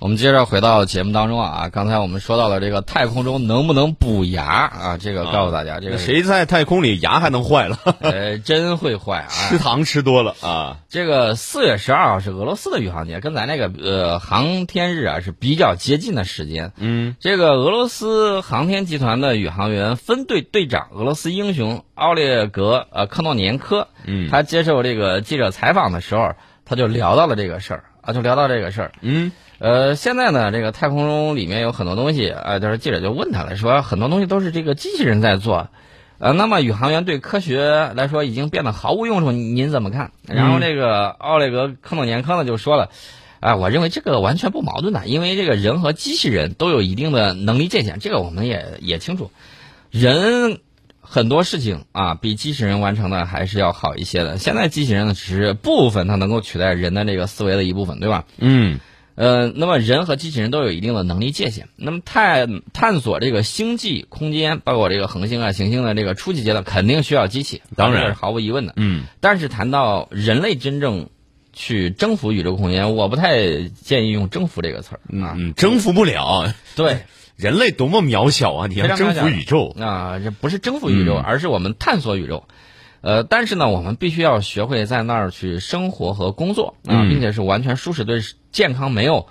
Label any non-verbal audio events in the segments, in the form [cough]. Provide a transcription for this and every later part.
我们接着回到节目当中啊，刚才我们说到了这个太空中能不能补牙啊？这个告诉大家，这个谁在太空里牙还能坏了？呃，[laughs] 真会坏啊！[laughs] 吃糖吃多了啊！这个四月十二号是俄罗斯的宇航节，跟咱那个呃航天日啊是比较接近的时间。嗯，这个俄罗斯航天集团的宇航员分队队长俄罗斯英雄奥列格呃科诺年科，嗯，他接受这个记者采访的时候，他就聊到了这个事儿啊，就聊到这个事儿。嗯。呃，现在呢，这个太空中里面有很多东西，呃，就是记者就问他了，说很多东西都是这个机器人在做，呃，那么宇航员对科学来说已经变得毫无用处，您怎么看？然后这个奥列格科诺年科呢就说了，啊，我认为这个完全不矛盾的，因为这个人和机器人都有一定的能力界限，这个我们也也清楚，人很多事情啊比机器人完成的还是要好一些的。现在机器人呢只是部分它能够取代人的这个思维的一部分，对吧？嗯。呃，那么人和机器人都有一定的能力界限。那么探探索这个星际空间，包括这个恒星啊、行星的这个初级阶段，肯定需要机器，当然是毫无疑问的。嗯。但是谈到人类真正去征服宇宙空间，我不太建议用“征服”这个词儿啊，征服不了。对，人类多么渺小啊！你要征服宇宙啊，这不是征服宇宙，而是我们探索宇宙。呃，但是呢，我们必须要学会在那儿去生活和工作啊，并且是完全舒适、对健康没有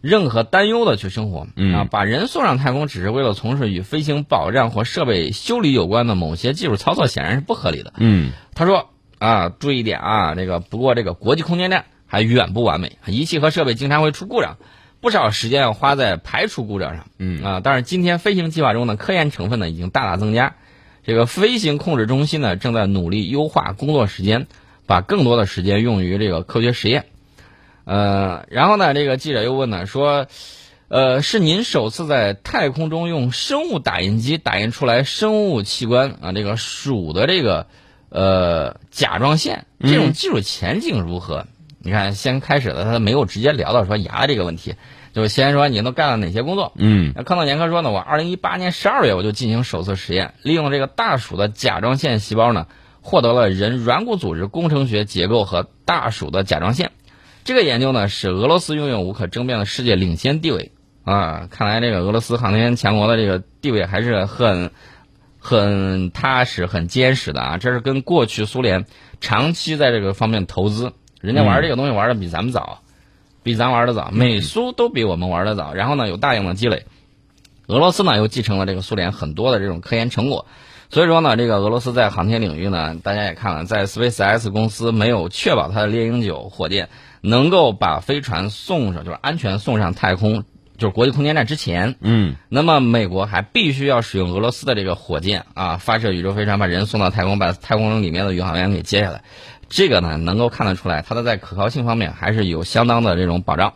任何担忧的去生活啊。把人送上太空只是为了从事与飞行保障或设备修理有关的某些技术操作，显然是不合理的。嗯，他说啊，注意一点啊，这个不过这个国际空间站还远不完美，仪器和设备经常会出故障，不少时间要花在排除故障上。嗯啊，但是今天飞行计划中的科研成分呢，已经大大增加。这个飞行控制中心呢，正在努力优化工作时间，把更多的时间用于这个科学实验。呃，然后呢，这个记者又问呢，说，呃，是您首次在太空中用生物打印机打印出来生物器官啊？这个鼠的这个呃甲状腺，这种技术前景如何？你看，先开始的他没有直接聊到说牙这个问题。就先说你都干了哪些工作？嗯，那康诺年科说呢，我二零一八年十二月我就进行首次实验，利用这个大鼠的甲状腺细胞呢，获得了人软骨组织工程学结构和大鼠的甲状腺。这个研究呢，使俄罗斯拥有无可争辩的世界领先地位啊！看来这个俄罗斯航天强国的这个地位还是很很踏实、很坚实的啊！这是跟过去苏联长期在这个方面投资，人家玩这个东西玩的比咱们早。比咱玩的早，美苏都比我们玩的早。然后呢，有大量的积累。俄罗斯呢，又继承了这个苏联很多的这种科研成果。所以说呢，这个俄罗斯在航天领域呢，大家也看了，在 SpaceX 公司没有确保它的猎鹰九火箭能够把飞船送上，就是安全送上太空，就是国际空间站之前，嗯，那么美国还必须要使用俄罗斯的这个火箭啊，发射宇宙飞船把人送到太空，把太空里面的宇航员给接下来。这个呢，能够看得出来，它的在可靠性方面还是有相当的这种保障。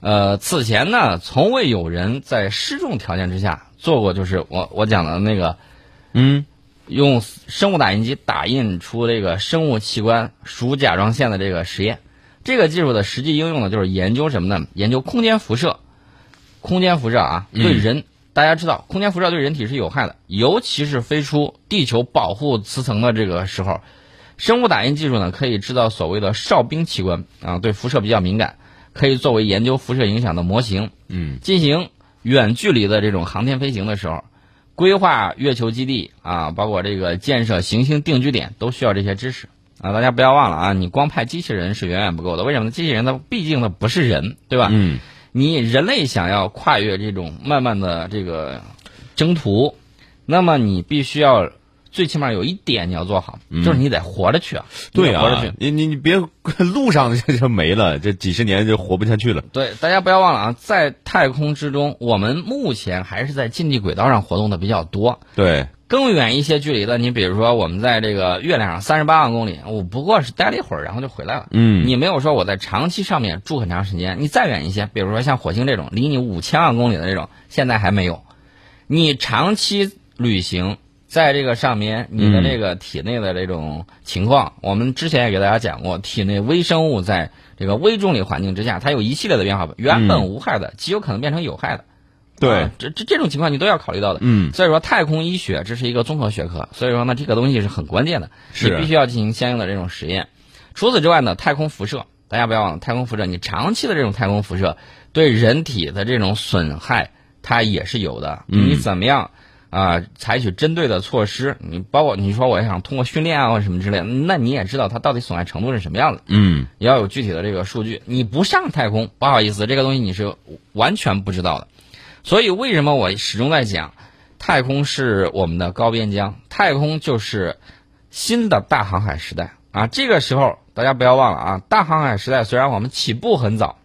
呃，此前呢，从未有人在失重条件之下做过，就是我我讲的那个，嗯，用生物打印机打印出这个生物器官属甲状腺的这个实验。这个技术的实际应用呢，就是研究什么呢？研究空间辐射。空间辐射啊，对人，大家知道，空间辐射对人体是有害的，尤其是飞出地球保护磁层的这个时候。生物打印技术呢，可以制造所谓的哨兵器官啊，对辐射比较敏感，可以作为研究辐射影响的模型。嗯，进行远距离的这种航天飞行的时候，规划月球基地啊，包括这个建设行星定居点，都需要这些知识啊。大家不要忘了啊，你光派机器人是远远不够的。为什么？机器人它毕竟它不是人，对吧？嗯，你人类想要跨越这种慢慢的这个征途，那么你必须要。最起码有一点你要做好，就是你得活着去啊！对啊，活着去，你你你别路上就就没了，这几十年就活不下去了。对，大家不要忘了啊，在太空之中，我们目前还是在近地轨道上活动的比较多。对，更远一些距离的，你比如说我们在这个月亮上三十八万公里，我不过是待了一会儿，然后就回来了。嗯，你没有说我在长期上面住很长时间。你再远一些，比如说像火星这种离你五千万公里的这种，现在还没有。你长期旅行。在这个上面，你的这个体内的这种情况，我们之前也给大家讲过，体内微生物在这个微重力环境之下，它有一系列的变化，原本无害的，极有可能变成有害的。对，这这这种情况你都要考虑到的。嗯，所以说太空医学这是一个综合学科，所以说呢，这个东西是很关键的，你必须要进行相应的这种实验。除此之外呢，太空辐射大家不要忘了，太空辐射，你长期的这种太空辐射对人体的这种损害，它也是有的。你怎么样啊、采取针对的措施？你包括你说我想通过训练啊或者什么之类的，那你也知道它到底损害程度是什么样子，嗯也要有具体的这个数据。你不上太空，不好意思，这个东西你是完全不知道的。所以为什么我始终在讲，太空是我们的高边疆，太空就是新的大航海时代啊！这个时候大家不要忘了啊，大航海时代虽然我们起步很早，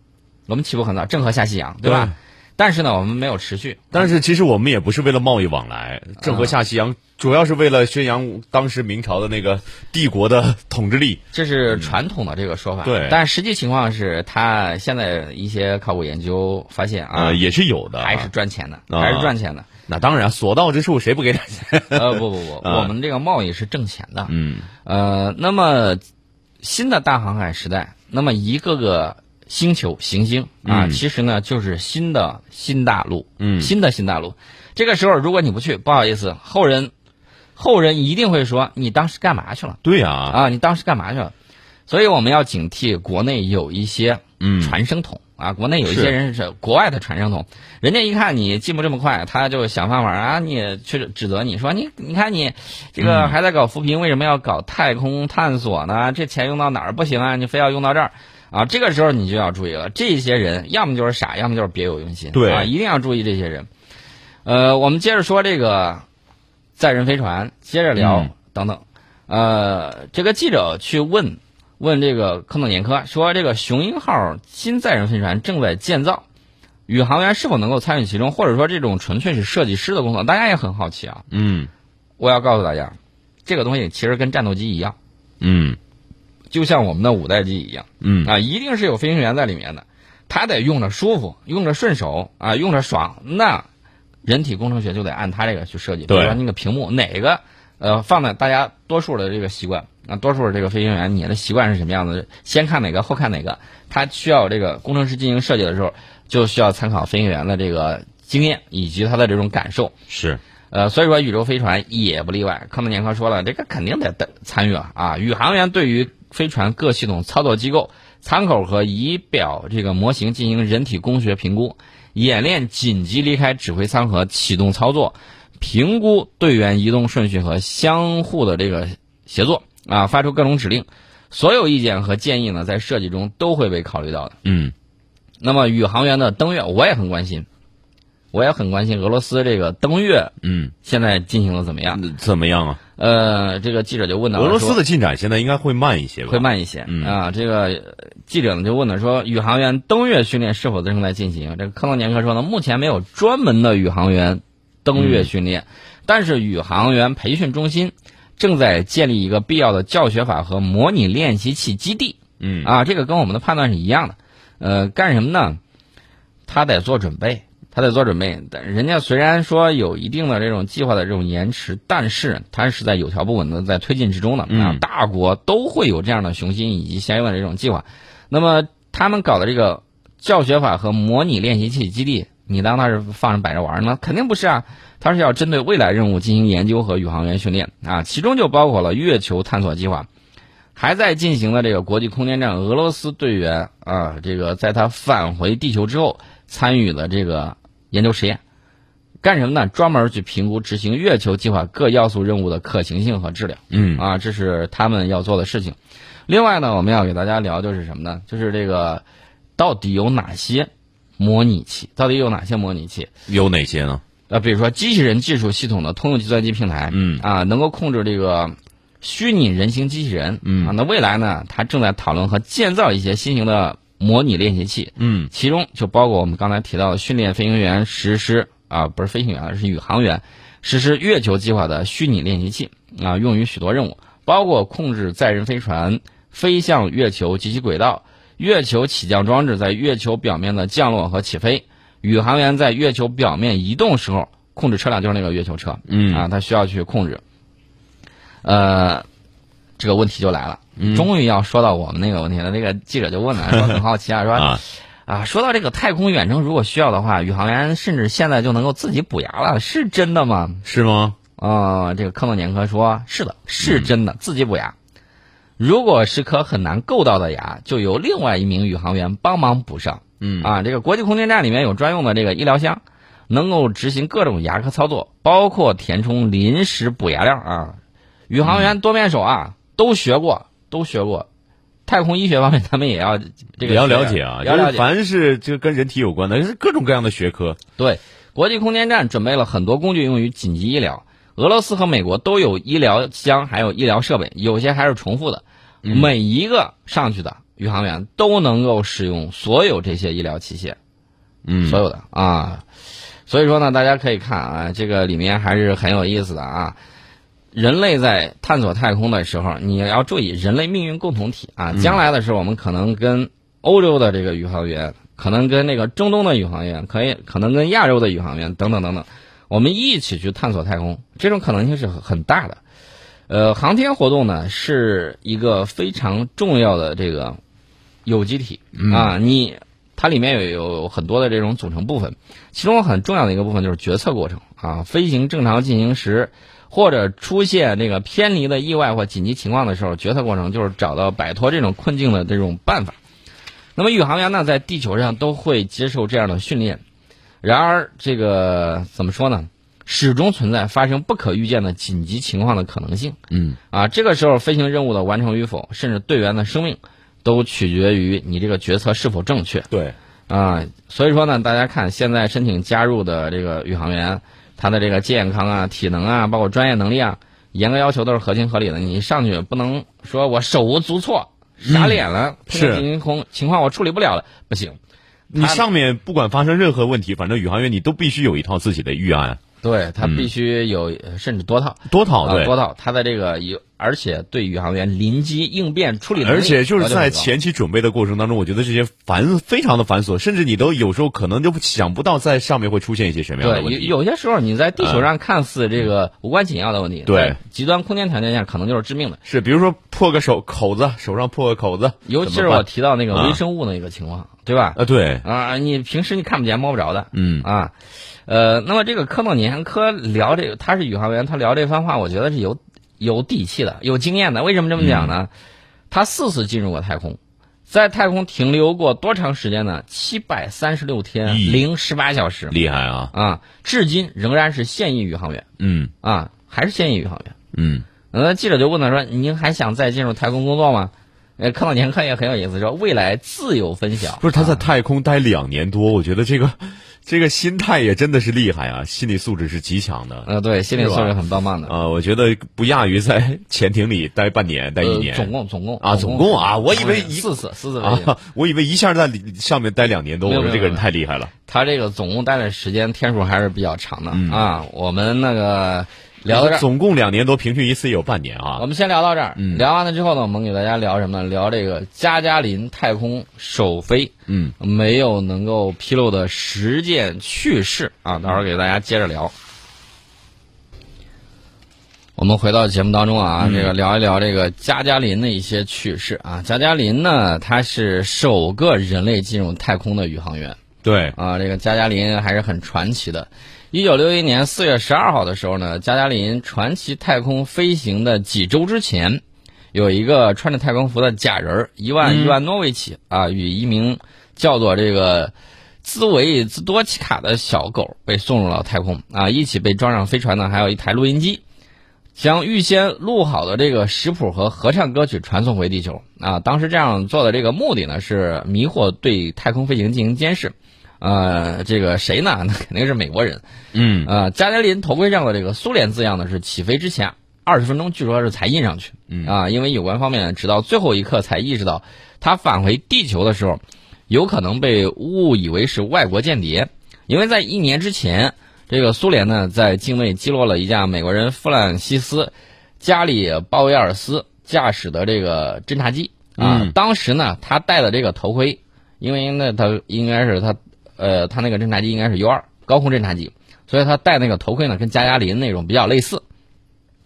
我们起步很早，郑和下西洋，对吧？对但是呢，我们没有持续。但是其实我们也不是为了贸易往来，郑和下西洋主要是为了宣扬当时明朝的那个帝国的统治力。这是传统的这个说法，对但实际情况是，他现在一些考古研究发现啊，呃，也是有的啊，还是赚钱的，啊还是赚钱的。那当然，所到之处谁不给点钱？[laughs] 呃，不不不，啊 [laughs] 我们这个贸易是挣钱的。嗯呃，那么新的大航海时代，那么一个个星球行星啊，嗯其实呢就是新的新大陆，嗯新的新大陆。这个时候如果你不去，不好意思，后人后人一定会说你当时干嘛去了对呀，啊？你当时干嘛去了？所以我们要警惕国内有一些嗯传声筒啊，国内有一些人是国外的传声筒，人家一看你进步这么快，他就想办法啊，你去指责你说你你看你这个嗯还在搞扶贫，为什么要搞太空探索呢？这钱用到哪儿不行啊？你非要用到这儿啊？这个时候你就要注意了，这些人要么就是傻，要么就是别有用心，对啊，一定要注意这些人。呃，我们接着说这个载人飞船，接着聊、嗯等等。呃，这个记者去问问这个科诺年科说，这个雄鹰号新载人飞船正在建造，宇航员是否能够参与其中，或者说这种纯粹是设计师的工作，大家也很好奇啊。嗯我要告诉大家，这个东西其实跟战斗机一样，嗯就像我们的五代机一样嗯啊，一定是有飞行员在里面的，他得用着舒服，用着顺手啊，用着爽。那人体工程学就得按他这个去设计，比对如说那个屏幕哪个呃放在大家多数的这个习惯啊，多数的这个飞行员你的习惯是什么样子？先看哪个后看哪个？他需要这个工程师进行设计的时候，就需要参考飞行员的这个经验以及他的这种感受。是呃，所以说宇宙飞船也不例外。康德年科说了，这个肯定得得参与了啊！宇航员对于飞船各系统操作机构、舱口和仪表这个模型进行人体工学评估，演练紧急离开指挥舱和启动操作，评估队员移动顺序和相互的这个协作啊，发出各种指令。所有意见和建议呢，在设计中都会被考虑到的。嗯那么宇航员的登月，我也很关心，我也很关心俄罗斯这个登月嗯，现在进行的怎么样？怎么样啊？呃，这个记者就问到俄罗斯的进展现在应该会慢一些吧？会慢一些、嗯啊。这个呃记者呢就问了说，宇航员登月训练是否正在进行？这个科诺年科说呢，目前没有专门的宇航员登月训练，但是宇航员培训中心正在建立一个必要的教学法和模拟练习器基地。嗯啊，这个跟我们的判断是一样的。呃，干什么呢？他得做准备，他得做准备。但人家虽然说有一定的这种计划的这种延迟，但是他是在有条不紊的在推进之中的。嗯啊，大国都会有这样的雄心以及相应的这种计划。那么他们搞的这个教学法和模拟练习器基地，你当它是放着摆着玩儿呢？肯定不是啊，它是要针对未来任务进行研究和宇航员训练啊，其中就包括了月球探索计划。还在进行的这个国际空间站，俄罗斯队员啊，这个在他返回地球之后参与了这个研究实验，干什么呢？专门去评估执行月球计划各要素任务的可行性和质量嗯啊，这是他们要做的事情。另外呢，我们要给大家聊就是什么呢？就是这个到底有哪些模拟器？到底有哪些模拟器？有哪些呢？呃，比如说机器人技术系统的通用计算机平台，嗯啊，能够控制这个虚拟人形机器人，嗯啊，那未来呢，它正在讨论和建造一些新型的模拟练习器，嗯。其中就包括我们刚才提到的训练飞行员实施啊，不是飞行员，而是宇航员实施月球计划的虚拟练习器啊，用于许多任务，包括控制载人飞船飞向月球及其轨道，月球起降装置在月球表面的降落和起飞，宇航员在月球表面移动时候控制车辆，就是那个月球车，嗯。啊，他需要去控制。呃，这个问题就来了，嗯终于要说到我们那个问题了。那个记者就问了，[laughs] 说很好奇啊，说啊啊，说到这个太空远征，如果需要的话，宇航员甚至现在就能够自己补牙了，是真的吗？是吗？啊、这个科诺年科说，是的，是真的，自己补牙。如果是颗很难够到的牙，就由另外一名宇航员帮忙补上。嗯啊，这个国际空间站里面有专用的这个医疗箱，能够执行各种牙科操作，包括填充临时补牙料啊。宇航员多面手啊，都学过，都学过。太空医学方面，咱们也要这个也要了解啊，了解。凡是就跟人体有关的，是各种各样的学科。对，国际空间站准备了很多工具用于紧急医疗。俄罗斯和美国都有医疗箱，还有医疗设备，有些还是重复的。每一个上去的宇航员都能够使用所有这些医疗器械，嗯，所有的啊。所以说呢，大家可以看啊，这个里面还是很有意思的啊。人类在探索太空的时候，你要注意人类命运共同体啊。将来的时候，我们可能跟欧洲的这个宇航员，可能跟那个中东的宇航员，可以可能跟亚洲的宇航员等等等等，我们一起去探索太空，这种可能性是很很大的。呃，航天活动呢是一个非常重要的这个有机体啊，你它里面有有很多的这种组成部分，其中很重要的一个部分就是决策过程啊，飞行正常进行时。或者出现这个偏离的意外或紧急情况的时候，决策过程就是找到摆脱这种困境的这种办法。那么宇航员呢，在地球上都会接受这样的训练。然而，这个怎么说呢？始终存在发生不可预见的紧急情况的可能性。嗯，啊，这个时候飞行任务的完成与否，甚至队员的生命，都取决于你这个决策是否正确。对，啊，所以说呢，大家看现在申请加入的这个宇航员。他的这个健康啊、体能啊，包括专业能力啊，严格要求都是合情合理的。你上去不能说我手无足措、傻脸了，是情况情况我处理不了了，不行。你上面不管发生任何问题，反正宇航员你都必须有一套自己的预案。对他必须有，甚至多套，多套对多套。他的这个有，而且对宇航员临机应变处理能力，而且就是在前期准备的过程当中，我觉得这些繁非常的繁琐，甚至你都有时候可能就想不到在上面会出现一些什么样的问题。有有些时候你在地球上看似这个无关紧要的问题，对极端空间条件下可能就是致命的。是，比如说破个手口子，手上破个口子，尤其是我提到那个微生物那个情况，对吧？啊，对啊，你平时你看不见摸不着的，嗯啊。呃，那么这个科诺年科聊这个，他是宇航员，他聊这番话，我觉得是有有底气的，有经验的。为什么这么讲呢？他四次进入过太空，在太空停留过多长时间呢？七百三十六天零十八小时，厉害啊！啊，至今仍然是现役宇航员。嗯，啊，还是现役宇航员。嗯，那记者就问他说：“您还想再进入太空工作吗？”呃，科诺年科也很有意思，说未来自由分享。不是他在太空待两年多，我觉得这个。这个心态也真的是厉害啊，心理素质是极强的。呃，对，心理素质很棒棒的。啊，我觉得不亚于在潜艇里待半年、待一年。总共总共啊，总共啊，我以为四次四次啊，[laughs] 我以为一下在上面待两年多，我说这个人太厉害了。他这个总共待的时间天数还是比较长的啊。我们那个。聊到这儿，总共两年多，平均一次也有半年啊。我们先聊到这儿，嗯，聊完了之后呢，我们给大家聊什么呢？聊这个加加林太空首飞，嗯，没有能够披露的十件趣事啊，到时候给大家接着聊。我们回到节目当中啊，这个聊一聊这个加加林的一些趣事啊。加加林呢，他是首个人类进入太空的宇航员，对啊，这个加加林还是很传奇的。一九六一年四月十二号的时候呢，加加林传奇太空飞行的几周之前，有一个穿着太空服的假人伊万伊万诺维奇啊，与一名叫做这个兹维兹多奇卡的小狗被送入了太空啊，一起被装上飞船呢还有一台录音机，将预先录好的这个食谱和合唱歌曲传送回地球啊。当时这样做的这个目的呢，是迷惑对太空飞行进行监视。呃，这个谁呢？那肯定是美国人。嗯，呃，加加林头盔上的这个苏联字样呢，是起飞之前二十分钟，据说是才印上去。嗯啊，因为有关方面直到最后一刻才意识到，他返回地球的时候，有可能被误以为是外国间谍。因为在一年之前，这个苏联呢在境内击落了一架美国人弗兰西斯加里鲍威尔斯驾驶的这个侦察机啊。当时呢，他戴的这个头盔，因为那他应该是他。呃，他那个侦察机应该是 U 二高空侦察机，所以他戴那个头盔呢，跟加加林那种比较类似，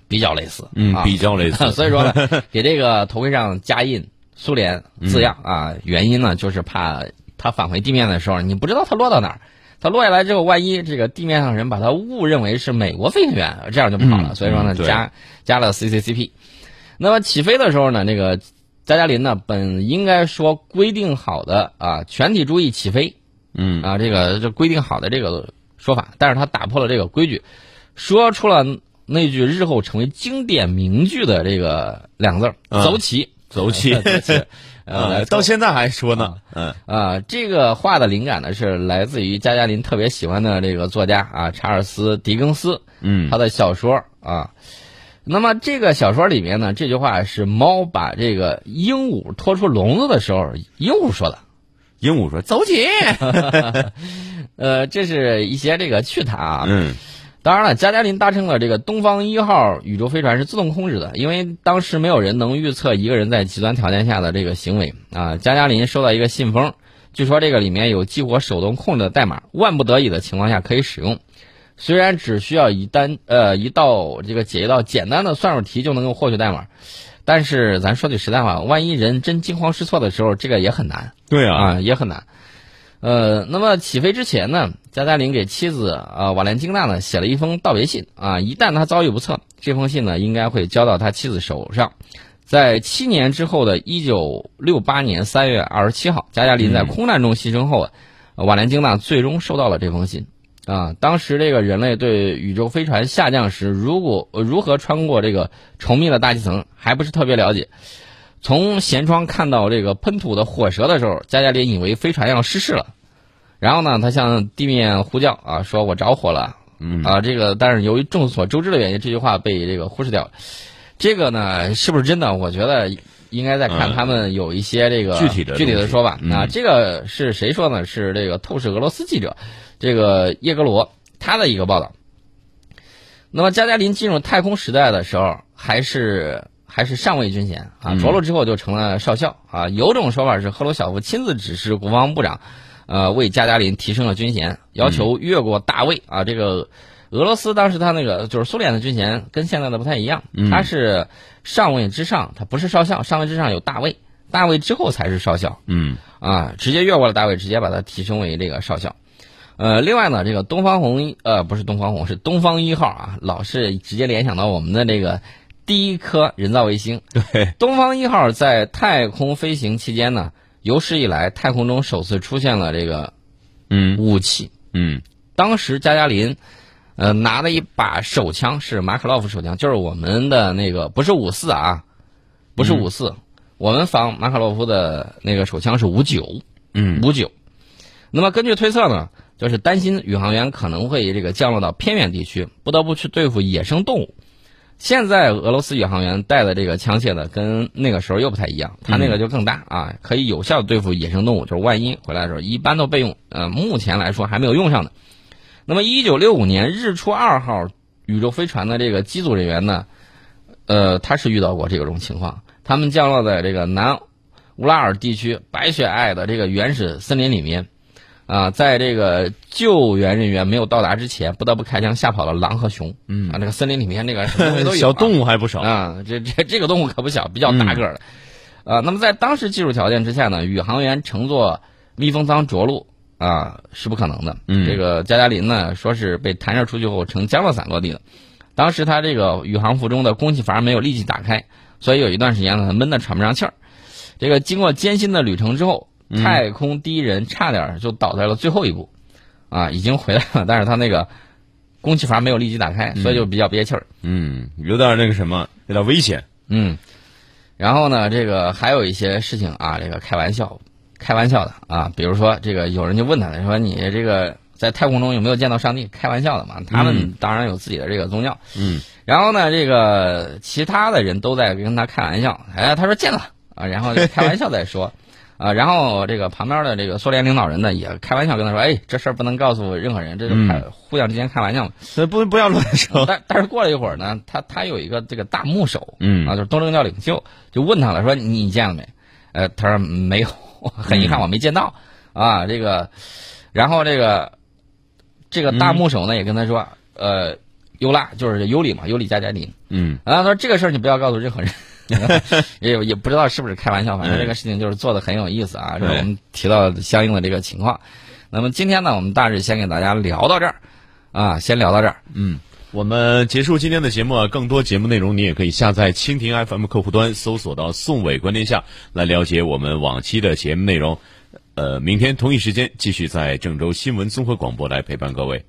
比较类似，嗯，比较类似。[laughs] 所以说呢，[laughs] 给这个头盔上加印苏联字样啊，原因呢就是怕他返回地面的时候，你不知道他落到哪儿，他落下来之后，万一这个地面上人把他误认为是美国飞行员，这样就不好了。所以说呢，加加了 CCCP。那么起飞的时候呢，那个加加林呢，本应该说规定好的啊，全体注意起飞嗯啊，这个这规定好的这个说法，但是他打破了这个规矩，说出了那句日后成为经典名句的这个两个字儿嗯走起，走起 [laughs] [laughs] 呃，到现在还说呢，嗯啊，这个话的灵感呢是来自于加加林特别喜欢的这个作家啊，查尔斯·狄更斯，嗯他的小说啊。那么这个小说里面呢，这句话是猫把这个鹦鹉拖出笼子的时候，鹦鹉说的。鹦鹉说走起，[laughs] 呃，这是一些这个趣谈啊。嗯当然了，加加林搭乘的这个东方一号宇宙飞船是自动控制的，因为当时没有人能预测一个人在极端条件下的这个行为啊。加加林收到一个信封，据说这个里面有激活手动控制的代码，万不得已的情况下可以使用。虽然只需要一单呃一道这个解一道简单的算术题就能够获取代码，但是咱说句实在话，万一人真惊慌失措的时候，这个也很难。对啊，啊，也很难。呃，那么起飞之前呢，加加林给妻子啊瓦莲金娜呢写了一封道别信啊，一旦他遭遇不测，这封信呢应该会交到他妻子手上。在七年之后的一九六八年三月二十七号，加加林在空难中牺牲后啊，瓦莲金娜最终收到了这封信。啊，当时这个人类对宇宙飞船下降时，如果呃如何穿过这个稠密的大气层，还不是特别了解。从舷窗看到这个喷吐的火舌的时候，加加林以为飞船要失事了，然后呢，他向地面呼叫啊，说我着火了，嗯啊，这个但是由于众所周知的原因，这句话被这个忽视掉了。这个呢，是不是真的？我觉得应该再看嗯他们有一些这个具体的具体的说法。嗯啊，这个是谁说呢？是这个透视俄罗斯记者，这个叶格罗他的一个报道。那么加加林进入太空时代的时候，还是还是上尉军衔啊，嗯着陆之后就成了少校啊。有种说法是赫鲁晓夫亲自指示国防部长，呃，为加加林提升了军衔，要求越过大尉啊。这个俄罗斯当时他那个就是苏联的军衔跟现在的不太一样，嗯他是上尉之上，他不是少校，上尉之上有大尉，大尉之后才是少校。嗯啊，直接越过了大尉，直接把他提升为这个少校。呃，另外呢，这个东方红呃不是东方红，是东方一号啊，老是直接联想到我们的这个第一颗人造卫星。对，东方一号在太空飞行期间呢，有史以来太空中首次出现了这个嗯武器。嗯当时加加林，呃，拿了一把手枪，是马可洛夫手枪，就是我们的那个不是五四啊，不是五四、我们仿马可洛夫的那个手枪是五九。嗯五九。那么根据推测呢，就是担心宇航员可能会这个降落到偏远地区，不得不去对付野生动物。现在俄罗斯宇航员带的这个枪械呢，跟那个时候又不太一样，他那个就更大啊，可以有效对付野生动物。就是万一回来的时候，一般都备用。呃，目前来说还没有用上的。那么，一九六五年日出二号宇宙飞船的这个机组人员呢，呃，他是遇到过这种情况，他们降落在这个南乌拉尔地区白雪皑的这个原始森林里面，啊，在这个救援人员没有到达之前，不得不开枪吓跑了狼和熊。嗯啊，那个森林里面那个什么东西都有、[laughs] 小动物还不少，啊，这这这个动物可不小，比较大个儿的。啊，那么在当时技术条件之下呢，宇航员乘坐密封舱着陆啊是不可能的。嗯这个加加林呢，说是被弹射出去后呈降落伞落地的。当时他这个宇航服中的供气阀没有立即打开，所以有一段时间呢，他闷得喘不上气儿。这个经过艰辛的旅程之后，太空第一人差点儿就倒在了最后一步，啊，已经回来了，[laughs] 但是他那个供气阀没有立即打开，所以就比较憋气儿。嗯，有点那个什么，有点危险，嗯，然后呢，这个还有一些事情啊，这个开玩笑，开玩笑的啊，比如说这个有人就问他了说你这个在太空中有没有见到上帝？开玩笑的嘛，他们当然有自己的这个宗教。嗯然后呢，这个其他的人都在跟他开玩笑，哎，他说见了啊，然后就开玩笑在说。啊，然后这个旁边的这个苏联领导人呢，也开玩笑跟他说：“哎，这事儿不能告诉任何人，这是开、互相之间开玩笑嘛。所以不不要乱说，但但是过了一会儿呢，他他有一个这个大木手，嗯啊，就是东正教领袖，就问他了，说你见了没？呃，他说没有，[laughs] 很遗憾我没见到啊。这个，然后这个这个大木手呢也跟他说，呃，尤拉就是尤里嘛，尤里加加林，嗯然后他说这个事儿你不要告诉任何人。[laughs] 也也不知道是不是开玩笑，反正这个事情就是做的很有意思啊。这是我们提到相应的这个情况。那么今天呢，我们大致先给大家聊到这儿，啊，先聊到这儿。嗯，我们结束今天的节目啊，更多节目内容你也可以下载蜻蜓 FM 客户端，搜索到“宋伟观天下”来了解我们往期的节目内容。呃，明天同一时间继续在郑州新闻综合广播来陪伴各位。